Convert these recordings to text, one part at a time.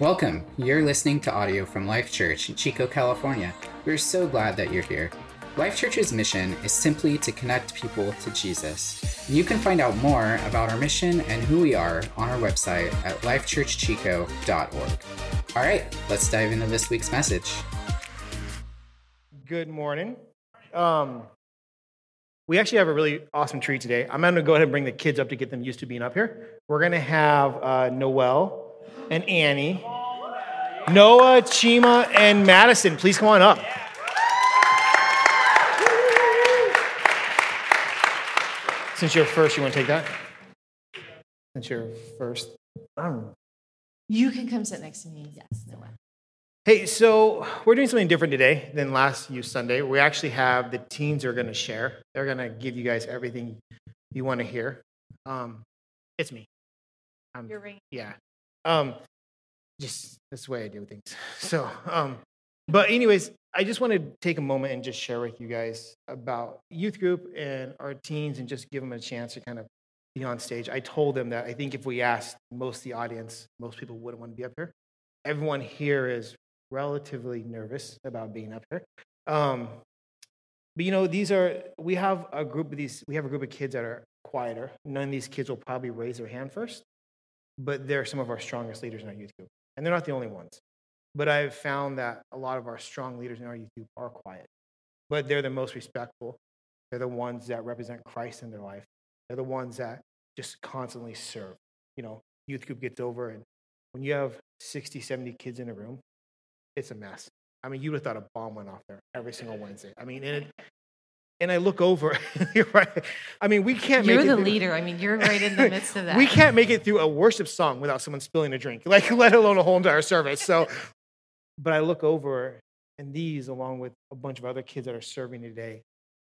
Welcome. You're listening to audio from Life Church in Chico, California. We're so glad that you're here. Life Church's mission is simply to connect people to Jesus. You can find out more about our mission and who we are on our website at lifechurchchico.org. All right, let's dive into this week's message. Good morning. Um, we actually have a really awesome treat today. I'm going to go ahead and bring the kids up to get them used to being up here. We're going to have uh, Noel and Annie, Noah, Chima, and Madison. Please come on up. Since you're first, you want to take that? Since you're first. You can come sit next to me. Yes, no way. Hey, so we're doing something different today than last Youth Sunday. We actually have the teens are going to share. They're going to give you guys everything you want to hear. Um, it's me. I'm, You're ringing. yeah. Um, just that's the way I do things. So, um, but anyways, I just want to take a moment and just share with you guys about youth group and our teens, and just give them a chance to kind of be on stage. I told them that I think if we asked most the audience, most people wouldn't want to be up here. Everyone here is relatively nervous about being up here. Um, but you know, these are we have a group of these. We have a group of kids that are quieter. None of these kids will probably raise their hand first, but they're some of our strongest leaders in our youth group, and they're not the only ones. But I've found that a lot of our strong leaders in our youth group are quiet, but they're the most respectful. They're the ones that represent Christ in their life. They're the ones that just constantly serve. You know, youth group gets over, and when you have 60, 70 kids in a room, it's a mess. I mean, you would have thought a bomb went off there every single Wednesday. I mean, and it, and I look over, you're right. I mean, we can't You're make it the through- leader. I mean, you're right in the midst of that. we can't make it through a worship song without someone spilling a drink, like let alone a whole entire service. So, but I look over, and these, along with a bunch of other kids that are serving today,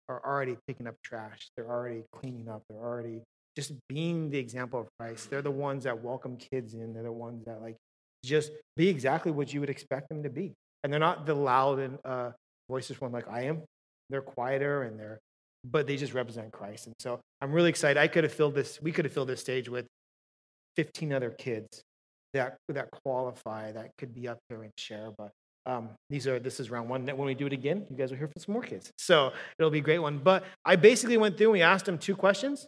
are already picking up trash. They're already cleaning up. They're already just being the example of Christ. They're the ones that welcome kids in. They're the ones that like just be exactly what you would expect them to be. And they're not the loud and uh, voices one like I am. They're quieter and they're, but they just represent Christ. And so I'm really excited. I could have filled this. We could have filled this stage with 15 other kids that that qualify that could be up here and share. But um, these are this is round one. When we do it again, you guys will hear from some more kids. So it'll be a great one. But I basically went through and we asked them two questions,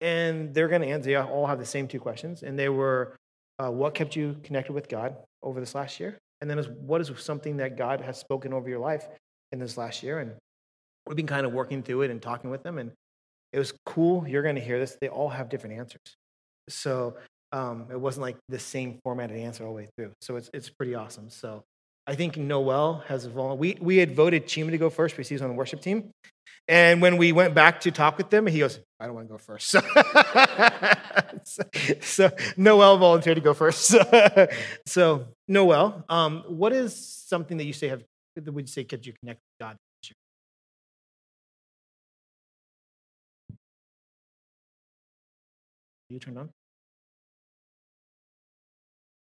and they're going to answer. They all have the same two questions, and they were, uh, "What kept you connected with God over this last year?" And then what is something that God has spoken over your life in this last year? And we've been kind of working through it and talking with them, and it was cool. You're going to hear this. They all have different answers. So um, it wasn't like the same formatted answer all the way through. So it's, it's pretty awesome. So I think Noel has vol- we we had voted Chima to go first because he's on the worship team, and when we went back to talk with them, he goes, "I don't want to go first. So, so, Noel volunteered to go first. So, so Noel, um, what is something that you say have would you say kept you connected with God? You turned on.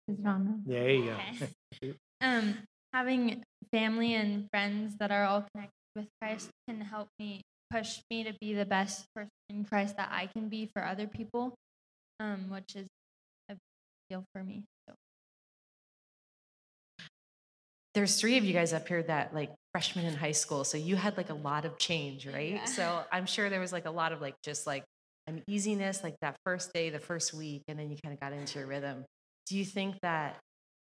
Is it on now? There you go. Okay. Um, having family and friends that are all connected with Christ can help me push me to be the best person in Christ that I can be for other people, um, which is a big deal for me. So There's three of you guys up here that like freshmen in high school, so you had like a lot of change, right? Yeah. So I'm sure there was like a lot of like just like an easiness, like that first day, the first week, and then you kind of got into your rhythm. Do you think that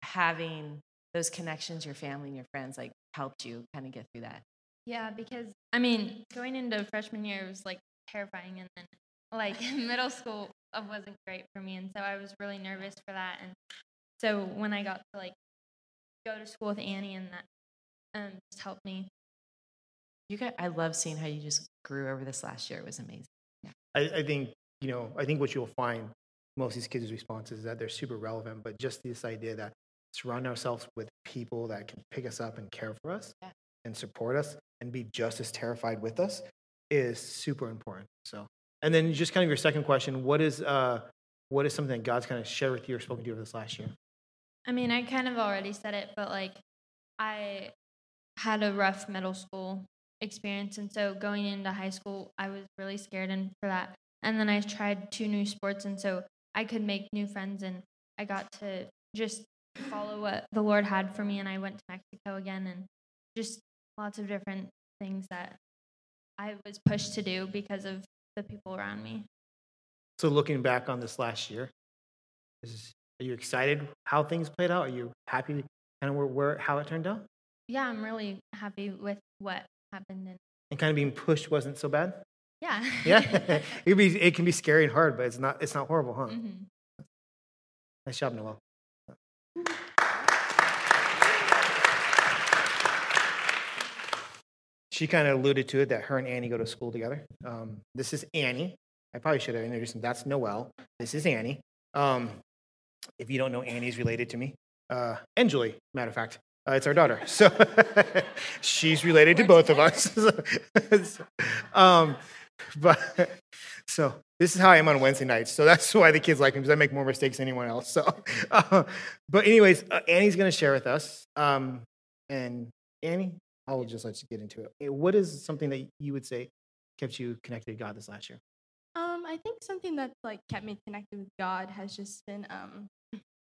having those connections, your family and your friends, like helped you kind of get through that? yeah, because I mean, going into freshman year was like terrifying, and then like middle school uh, wasn't great for me, and so I was really nervous for that. And so when I got to like go to school with Annie, and that um, just helped me You got, I love seeing how you just grew over this last year. It was amazing. I, I think you know. I think what you'll find most of these kids' responses is that they're super relevant, but just this idea that surround ourselves with people that can pick us up and care for us Yeah. and support us and be just as terrified with us is super important. So, and then just kind of your second question: What is uh, what is something that God's kind of shared with you or spoken to you over this last year? I mean, I kind of already said it, but like I had a rough middle school experience, and so going into high school, I was really scared and for that. And then I tried two new sports, and so I could make new friends, and I got to just follow what the Lord had for me, and I went to Mexico again, and just lots of different things that I was pushed to do because of the people around me. So looking back on this last year, is, are you excited how things played out? Are you happy kind of where, where how it turned out? Yeah, I'm really happy with what happened, and And kind of being pushed wasn't so bad. yeah, Yeah, it can be it can be scary and hard, but it's not it's not horrible, huh? Mhm. Nice job, Noel. She kind of alluded to it that her and Annie go to school together. Um, this is Annie. I probably should have introduced him. That's Noel. This is Annie. Um, if you don't know, Annie's related to me. Uh, and Julie, matter of fact. Uh, it's our daughter. So she's related to both of us. um, but so this is how I am on Wednesday nights. So that's why the kids like me because I make more mistakes than anyone else. So, uh, but anyways, uh, Annie's going to share with us. Um, and Annie, I'll just let you get into it. Eh, What is something that you would say kept you connected to God this last year? Um, I think something that's like kept me connected with God has just been um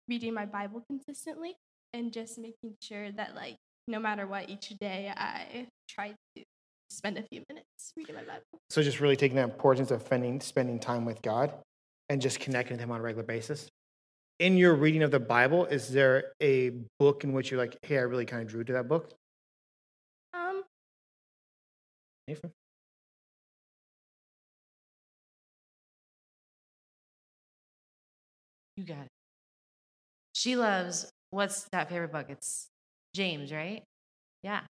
reading my Bible consistently and just making sure that like no matter what each day I try to spend a few minutes reading my Bible. So just really taking the importance of spending spending time with God and just connecting with Him on a regular basis. In your reading of the Bible, is there a book in which you're like, hey, I really kind of drew to that book? Um, Nathan? You got it. She loves what's that favorite book? It's James, right? Yeah.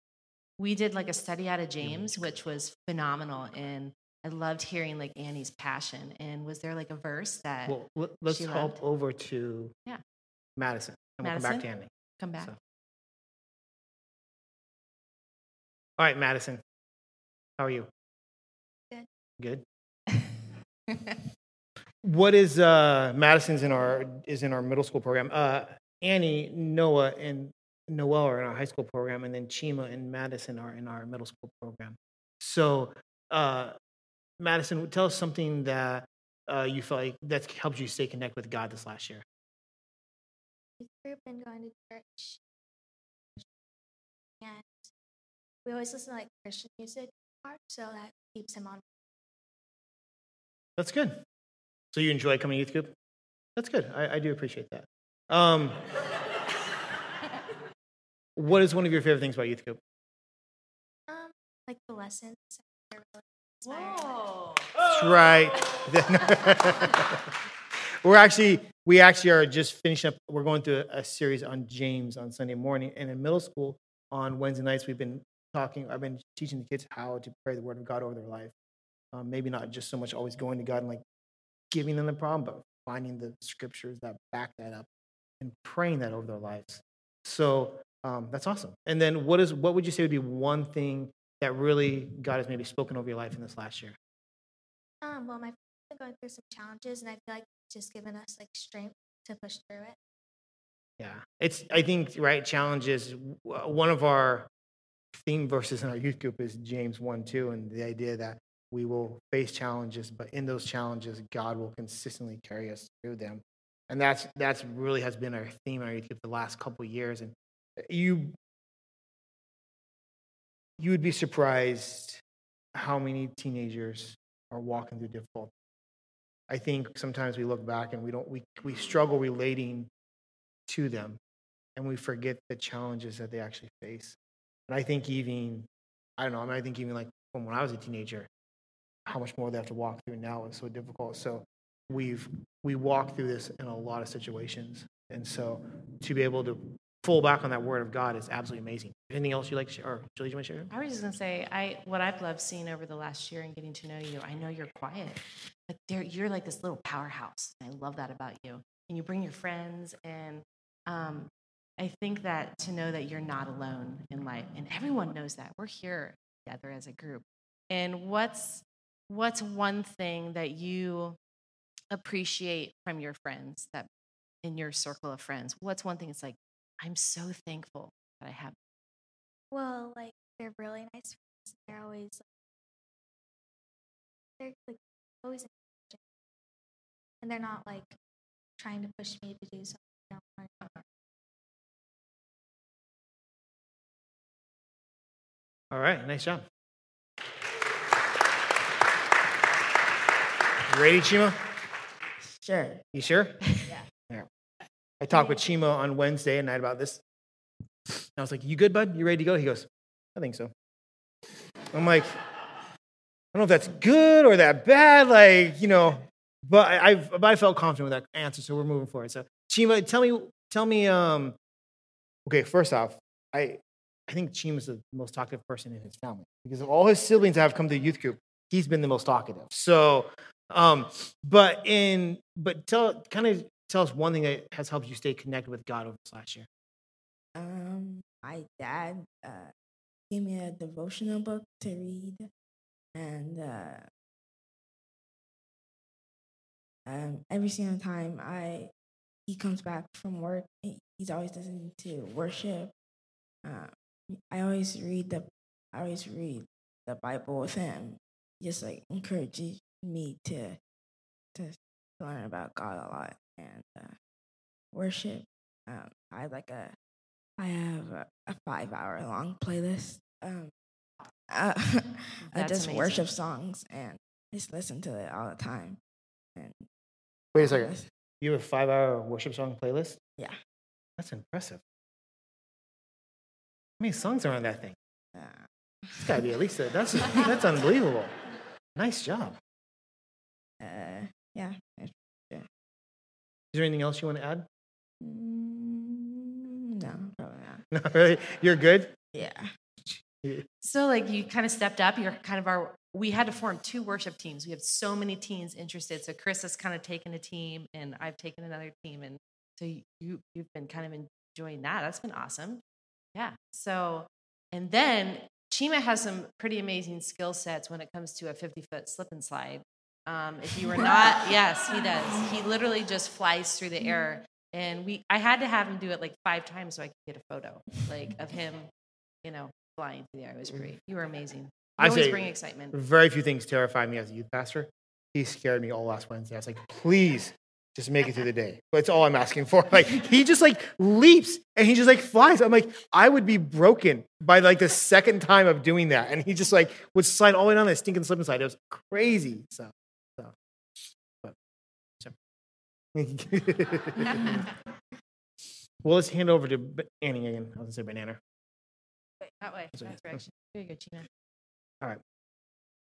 We did like a study out of James, which was phenomenal. And I loved hearing like Annie's passion. And was there like a verse that Well, let- let's she hop loved. over to Yeah. Madison, and we'll come back to Annie. come back? So- All right, Madison. How are you? Good. Good. What is uh, Madison's in our is in our middle school program? Uh, Annie, Noah, and Noel are in our high school program, and then Chima and Madison are in our middle school program. So, uh, Madison, tell us something that uh, you felt like that's helped you stay connected with God this last year. youth group and going to church. And we always listen to like Christian music, so that keeps him on. That's good. So you enjoy coming to youth group? That's good. I, I do appreciate that. Um, what is one of your favorite things about youth group? Um, like the lessons. They're really inspiring. Whoa. That's right. We're actually we actually are just finishing up. We're going through a, a series on James on Sunday morning, and in middle school on Wednesday nights we've been talking. I've been teaching the kids how to pray the Word of God over their life. Um, maybe not just so much always going to God and like giving them the problem, but finding the scriptures that back that up and praying that over their lives. So um, that's awesome. And then what is what would you say would be one thing that really God has maybe spoken over your life in this last year? Um, well, my been going through some challenges, and I feel like just given us like strength to push through it. Yeah, it's. I think right challenges. One of our theme verses in our youth group is James one two, and the idea that we will face challenges, but in those challenges, God will consistently carry us through them, and that's that's really has been our theme our youth the last couple of years. And uh, you you would be surprised how many teenagers are walking through difficult. I think sometimes we look back and we don't we we struggle relating to them and we forget the challenges that they actually face. And I think even, I don't know, I, mean, I think even like from when I was a teenager, how much more they have to walk through now is so difficult. So we've, we walk through this in a lot of situations. And so to be able to fall back on that word of God is absolutely amazing. Anything else you'd like to share? Or Julie, you want to share? I was just gonna say, I what I've loved seeing over the last year and getting to know you. I know you're quiet, but there you're like this little powerhouse. I love that about you. And you bring your friends, and um, I think that to know that you're not alone in life, and everyone knows that we're here together as a group. And what's what's one thing that you appreciate from your friends that in your circle of friends? What's one thing it's like, I'm so thankful that I have? Well, like they're really nice friends. They're always they're like always and they're not like trying to push me to do something All right, nice job. Ready, Chima? Sure. You sure? Yeah. Yeah. I talked with Chima on Wednesday night about this. And I was like, "You good, bud? You ready to go?" He goes, "I think so." I'm like, I don't know if that's good or that bad, like you know, but I, I but I felt confident with that answer, so we're moving forward. So Chima, tell me, tell me, um, okay, first off, I I think Chima's the most talkative person in his family because of all his siblings that have come to the youth group, he's been the most talkative. So, um, but in but tell kind of tell us one thing that has helped you stay connected with God over this last year. Um, my dad uh, gave me a devotional book to read, and uh, um, every single time I he comes back from work, he's always listening to worship. Uh, I always read the I always read the Bible with him. Just like encourages me to to learn about God a lot and uh, worship. Um, I like a I have a, a five hour long playlist. Um, uh, of just amazing. worship songs and just listen to it all the time. And Wait a second, just- you have a five-hour worship song playlist? Yeah. That's impressive. How many songs are on that thing? Uh, It's got to be at least a, that's that's unbelievable. Nice job. Uh, yeah. it's- Is there anything else you want to add? Mm, no, probably not. No, really. You're good. Yeah. So like you kind of stepped up. You're kind of our. We had to form two worship teams. We have so many teens interested. So Chris has kind of taken a team, and I've taken another team, and so you you've been kind of enjoying that. That's been awesome. Yeah. So and then Chima has some pretty amazing skill sets when it comes to a 50 foot slip and slide. Um, if you were not, yes, he does. He literally just flies through the air. And we, I had to have him do it like five times so I could get a photo, like of him, you know, flying through the air. It was great. You were amazing. You I always say- bring excitement. Very few things terrify me as a youth pastor. He scared me all last Wednesday. I was like, please, just make it through the day. That's all I'm asking for. Like he just like leaps and he just like flies. I'm like, I would be broken by like the second time of doing that. And he just like would slide all the way down that stinking slip and slide. It was crazy. So, well, let's hand over to Annie again. I was gonna say banana. Wait, that way. That's okay. That direction. There you go, Chima.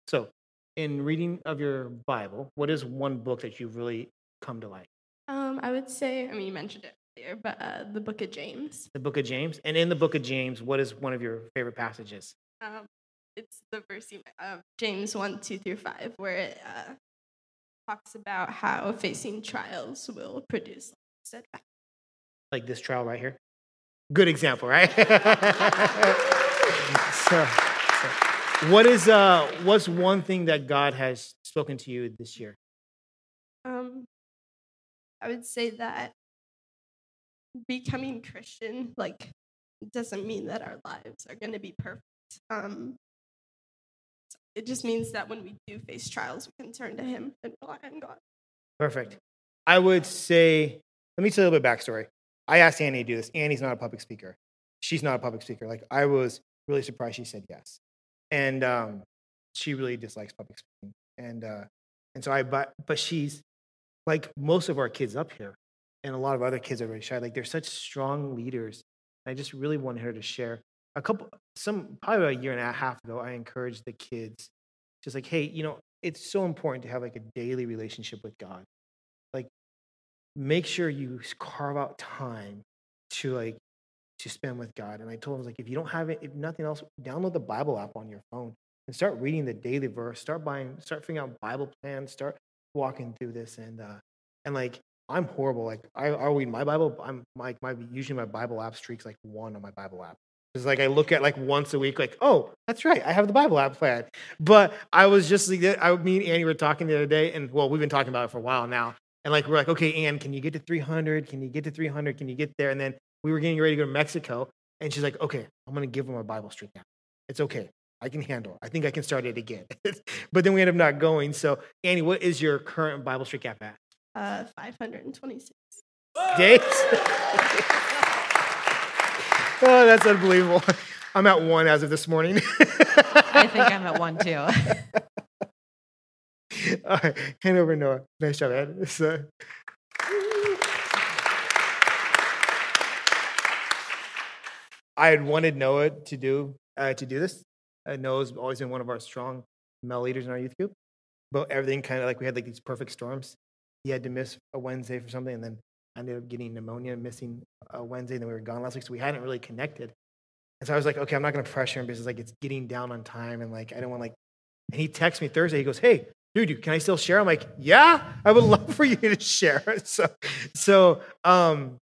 So, in reading of your Bible, what is one book that you've really come to like? Um, I would say, I mean, you mentioned it earlier, but uh, the Book of James. The book of James. And in the book of James, what is one of your favorite passages? Um, it's the verse, you, uh, James 1, 2 through 5, where it uh, talks about how facing trials will produce steadfast. Like this trial right here? Good example, right? so, so, what is uh what's one thing that God has spoken to you this year? Um, I would say that becoming Christian, like, doesn't mean that our lives are going to be perfect. Um, it just means that when we do face trials, we can turn to Him and rely on God. Perfect. I would say, let me tell you a little bit backstory. I asked Annie to do this. Annie's not a public speaker. She's not a public speaker. Like I was really surprised she said yes, and um, she really dislikes public speaking. And uh, and so I, but but she's like most of our kids up here, and a lot of other kids are very shy. Like they're such strong leaders. I just really wanted her to share a couple, some probably a year and a half ago. I encouraged the kids, just like, hey, you know, it's so important to have like a daily relationship with God like make sure you carve out time to like to spend with God. And I told him like if you don't have it, if nothing else, download the Bible app on your phone and start reading the daily verse. Start buying, start figuring out Bible plans. Start walking through this and uh and like I'm horrible. Like I, I read my Bible. I'm like my usually my Bible app streaks like one on my Bible app. It's like I look at like once a week, like, oh, that's right, I have the Bible app plan. But I was just like, I, me and Annie were talking the other day, and well, we've been talking about it for a while now. And like, we're like, okay, Ann, can you get to 300? Can you get to 300? Can you get there? And then we were getting ready to go to Mexico, and she's like, okay, I'm gonna give him a Bible streak now. It's okay. I can handle. it. I think I can start it again. but then we ended up not going. So, Annie, what is your current Bible streak app at? Uh, 526. days. oh, that's unbelievable. I'm at one as of this morning. I think I'm at one too. All right, hand over Noah. Nice job, Ed. So, I had wanted Noah to do uh, to do this. Uh, Noah's always been one of our strong male leaders in our youth group, but everything kind of like we had like these perfect storms. He had to miss a Wednesday for something, and then I ended up getting pneumonia, missing a Wednesday, and then we were gone last week, so we hadn't really connected. And so I was like, okay, I'm not going to pressure him because like it's getting down on time, and like I don't want like. And he texts me Thursday. He goes, "Hey, dude, can I still share?" I'm like, "Yeah, I would love for you to share." So, so, um,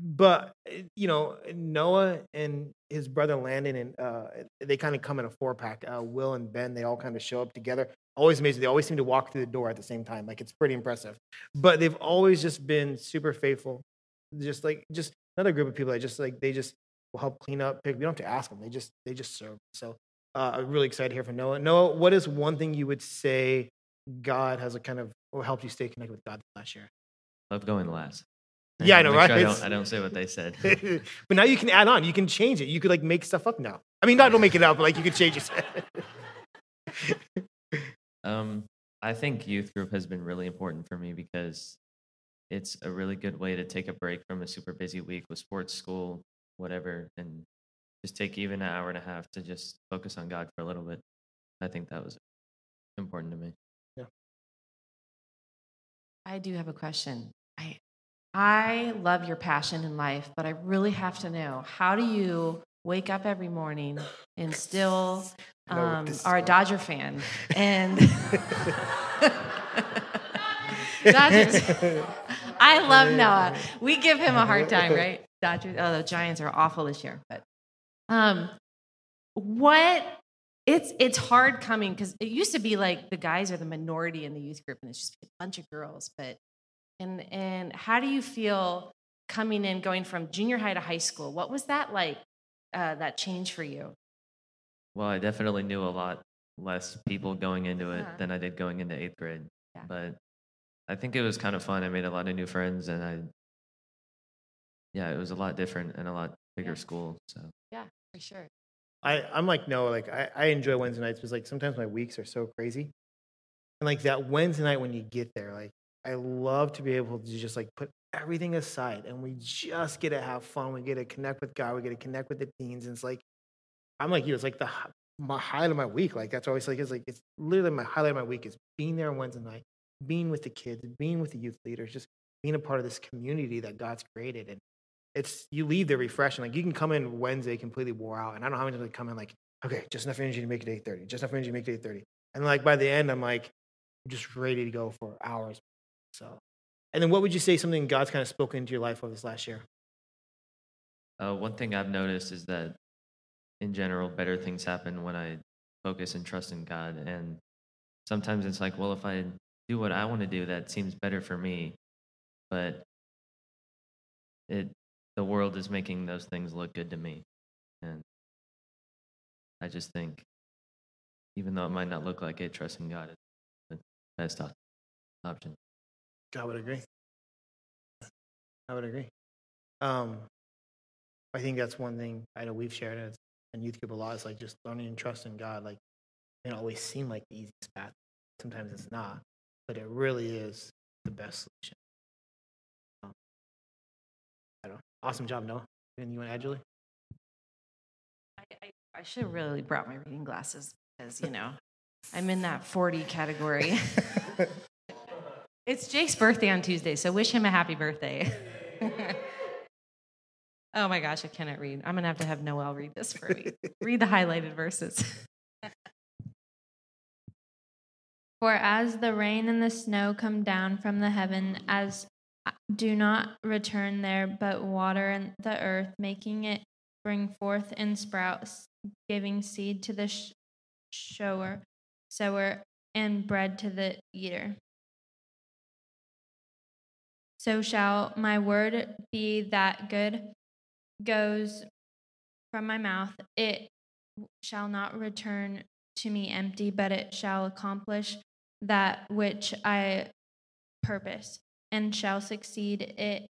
but you know, Noah and his brother Landon, and uh, they kind of come in a four pack. Uh, Will and Ben, they all kind of show up together. Always amazing. They always seem to walk through the door at the same time. Like it's pretty impressive. But they've always just been super faithful. Just like just another group of people that just like they just will help clean up, pick. We don't have to ask them. They just they just serve. So uh, I'm really excited to hear from Noah. Noah, what is one thing you would say God has a kind of or helped you stay connected with God last year? Love going last. Yeah, I know, right? sure I don't, I don't say what they said. but now you can add on. You can change it. You could like make stuff up now. I mean, not don't make it up, but like you could change it. Um, I think youth group has been really important for me because it's a really good way to take a break from a super busy week with sports, school, whatever, and just take even an hour and a half to just focus on God for a little bit. I think that was important to me. Yeah. I do have a question. I I love your passion in life, but I really have to know how do you wake up every morning and still I know what um, are a. Dodger fan and Dodgers. I love Noah. We give him a hard time, right? Dodgers. Oh, the Giants are awful this year, but um, what? It's it's hard coming because it used to be like the guys are the minority in the youth group, and it's just a bunch of girls. But and and how do you feel coming in, going from junior high to high school? What was that like? Uh, that change for you? Well, I definitely knew a lot less people going into it Uh-huh. than I did going into eighth grade. Yeah. But I think it was kind of fun. I made a lot of new friends, and I, yeah, it was a lot different and a lot bigger Yeah. school. So Yeah, for sure. I, I'm like no, Like I, I enjoy Wednesday nights because like sometimes my weeks are so crazy, and like that Wednesday night when you get there, like I love to be able to just like put everything aside and we just get to have fun. We get to connect with God. We get to connect with the teens. And it's like I'm like you. It's like the my highlight of my week. Like that's always like it's like it's literally my highlight of my week is being there on Wednesday night, being with the kids, being with the youth leaders, just being a part of this community that God's created. And it's you leave there refreshing. Like you can come in Wednesday completely wore out, and I don't know how many times I come in like, okay, just enough energy to make it eight thirty, just enough energy to make it eight thirty, and like by the end, I'm like just ready to go for hours. So, and then what would you say something God's kind of spoken into your life over this last year? uh, one thing I've noticed is that, in general, better things happen when I focus and trust in God. And sometimes it's like, well, if I do what I want to do, that seems better for me, but it the world is making those things look good to me, and I just think, even though it might not look like it, trusting God is the best op- option. I would agree. I would agree. Um, I think that's one thing I know we've shared as in youth group a lot is like just learning and trusting God. Like it always seem like the easiest path. Sometimes it's not, but it really is the best solution. Um, I don't know. Awesome job, Noah. Anything you want to add, Julie? I, I, I should have really brought my reading glasses because, you know, I'm in that 40 category. it's Jake's birthday on Tuesday, so wish him a happy birthday. oh my gosh, I cannot read. I'm going to have to have Noel read this for me. read the highlighted verses. For as the rain and the snow come down from the heaven, as do not return there, but water the earth, making it bring forth and sprout, s- giving seed to the sh- sower, sower, and bread to the eater. So shall my word be that good goes from my mouth. It shall not return to me empty, but it shall accomplish that which I purpose, and shall succeed it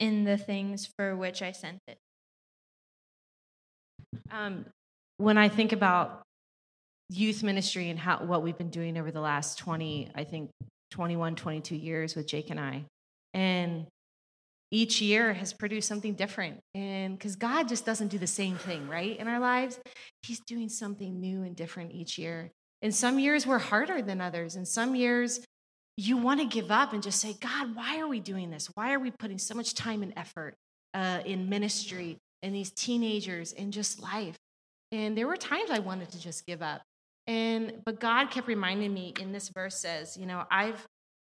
in the things for which I sent it. Um, when I think about youth ministry and how what we've been doing over the last 20, I think 21, 22 years with Jake and I, and each year has produced something different. And because God just doesn't do the same thing, right, in our lives, He's doing something new and different each year. And some years were harder than others, and some years you want to give up and just say, God, why are we doing this? Why are we putting so much time and effort uh, in ministry and these teenagers and just life? And there were times I wanted to just give up. And but God kept reminding me in this verse says, you know, I've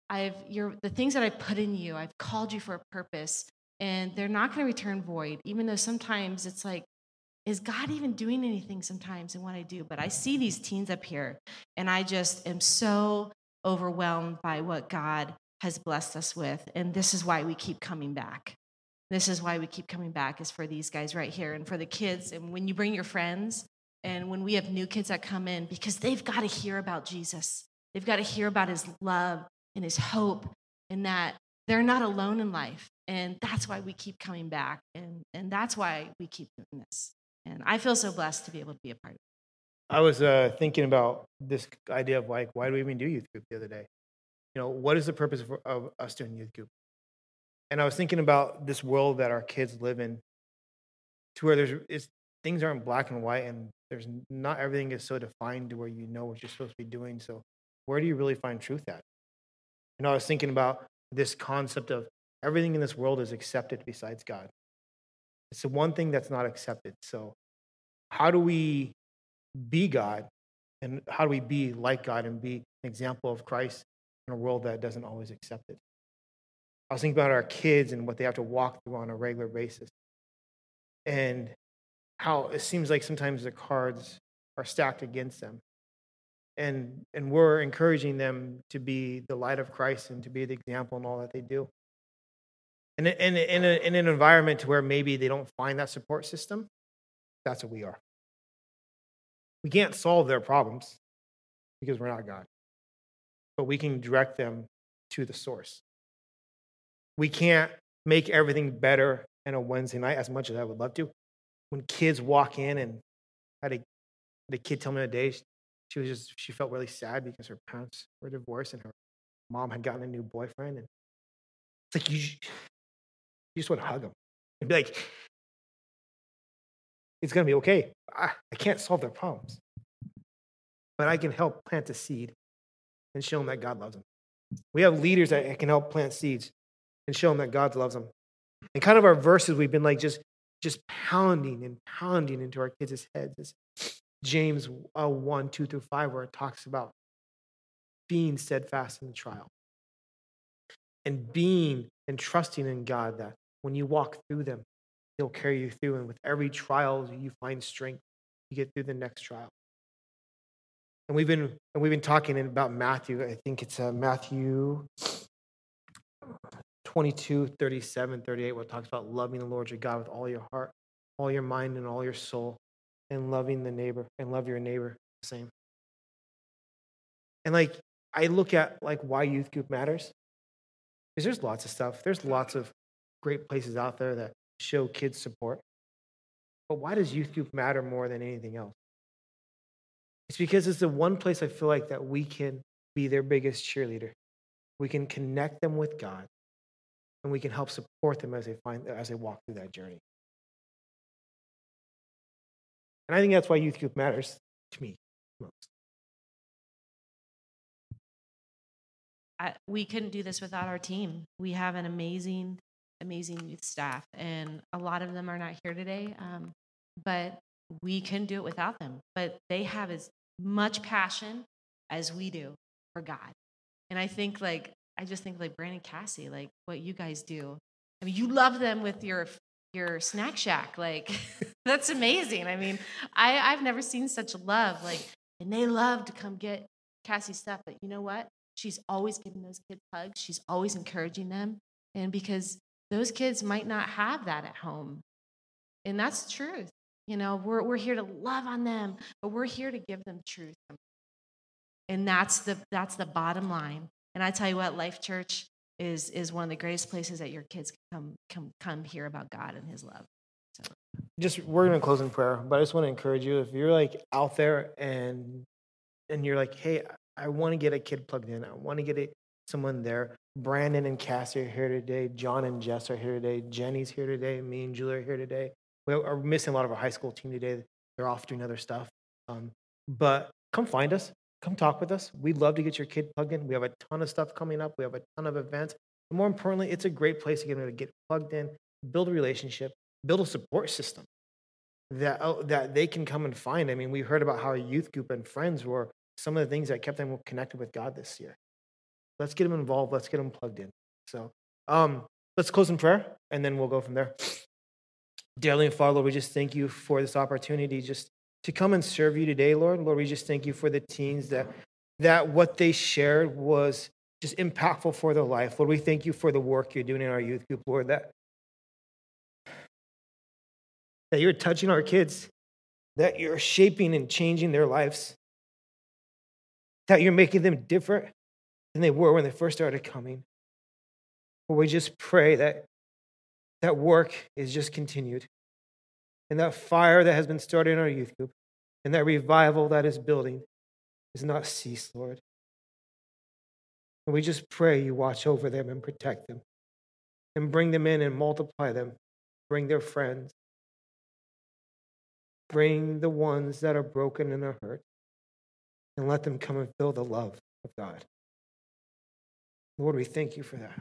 I've you're the things that I put in you, I've called you for a purpose, and they're not going to return void, even though sometimes it's like, is God even doing anything sometimes in what I do? But I see these teens up here, and I just am so overwhelmed by what God has blessed us with. And this is why we keep coming back. This is why we keep coming back, is for these guys right here and for the kids. And when you bring your friends, and when we have new kids that come in, because they've got to hear about Jesus, they've got to hear about his love and his hope, and that they're not alone in life. And that's why we keep coming back. And, and that's why we keep doing this. And I feel so blessed to be able to be a part of it. I was uh, thinking about this idea of like, why do we even do youth group the other day? You know, what is the purpose of, of us doing youth group? And I was thinking about this world that our kids live in, to where there's things aren't black and white, and there's not everything is so defined to where you know what you're supposed to be doing. So, where do you really find truth at? You know, I was thinking about this concept of everything in this world is accepted besides God. It's the one thing that's not accepted. So, how do we be God and how do we be like God and be an example of Christ in a world that doesn't always accept it? I was thinking about our kids and what they have to walk through on a regular basis and how it seems like sometimes the cards are stacked against them. And, and we're encouraging them to be the light of Christ and to be the example in all that they do. And in, in, in, in an environment where maybe they don't find that support system, that's what we are. We can't solve their problems because we're not God, but we can direct them to the source. We can't make everything better in a Wednesday night as much as I would love to. When kids walk in and had a, had a kid tell me a day she was just she felt really sad because her parents were divorced and her mom had gotten a new boyfriend and it's like you, you just want to hug them and be like it's going to be okay. I, I can't solve their problems, but I can help plant a seed and show them that God loves them. We have leaders that can help plant seeds and show them that God loves them. And kind of our verses, we've been like just, just pounding and pounding into our kids' heads. It's James uh, 1, 2 through 5, where it talks about being steadfast in the trial and being and trusting in God that when you walk through them, He'll carry you through. And with every trial, you find strength. You get through the next trial. And we've been and we've been talking about Matthew. I think it's uh, Matthew 22, 37, 38, where it talks about loving the Lord your God with all your heart, all your mind, and all your soul, and loving the neighbor and love your neighbor the same. And like I look at like why youth group matters. Because there's lots of stuff. There's lots of great places out there that show kids support. But why does youth group matter more than anything else? It's because it's the one place I feel like that we can be their biggest cheerleader. We can connect them with God, and we can help support them as they find as they walk through that journey. And I think that's why youth group matters to me most. I, we couldn't do this without our team. We have an amazing amazing youth staff, and a lot of them are not here today. Um, but we can do it without them. But they have as much passion as we do for God. And I think, like, I just think, like, Brandon Cassie, like, what you guys do. I mean, you love them with your your snack shack like that's amazing i mean i i've never seen such love like and they love to come get cassie stuff but you know what she's always giving those kids hugs she's always encouraging them and because those kids might not have that at home. And that's the truth. You know, we're, we're here to love on them, but we're here to give them truth. And that's the, that's the bottom line. And I tell you what, Life Church is, is one of the greatest places that your kids can come, come, come hear about God and his love. So. just we're gonna close in prayer, but I just want to encourage you if you're like out there and and you're like, hey, I want to get a kid plugged in. I want to get someone there. Brandon and Cassie are here today. John and Jess are here today. Jenny's here today. Me and Julie are here today. We are missing a lot of our high school team today. They're off doing other stuff. Um, but come find us. Come talk with us. We'd love to get your kid plugged in. We have a ton of stuff coming up. We have a ton of events. But more importantly, it's a great place to get them to get plugged in, build a relationship, build a support system that oh, that they can come and find. I mean, we heard about how a youth group and friends were some of the things that kept them connected with God this year. Let's get them involved. Let's get them plugged in. So, um, let's close in prayer, and then we'll go from there. Dearly and Father, we just thank you for this opportunity just to come and serve you today, Lord. Lord, we just thank you for the teens that that what they shared was just impactful for their life. Lord, we thank you for the work you're doing in our youth group, Lord, that that you're touching our kids, that you're shaping and changing their lives, that you're making them different than they were when they first started coming. Lord, we just pray that that work is just continued. And that fire that has been started in our youth group and that revival that is building is not cease, Lord. And we just pray you watch over them and protect them and bring them in and multiply them. Bring their friends, Bring the ones that are broken and are hurt, and let them come and feel the love of God. Lord, we thank you for that.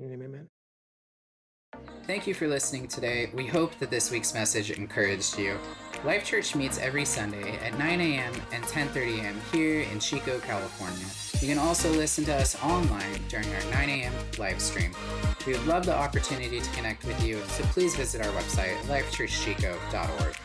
Amen. Thank you for listening today. We hope that this week's message encouraged you. Life Church meets every Sunday at 9 a.m. and 10:30 a.m. here in Chico, California. You can also listen to us online during our 9 a.m. live stream. We would love the opportunity to connect with you, so please visit our website, lifechurchchico.org.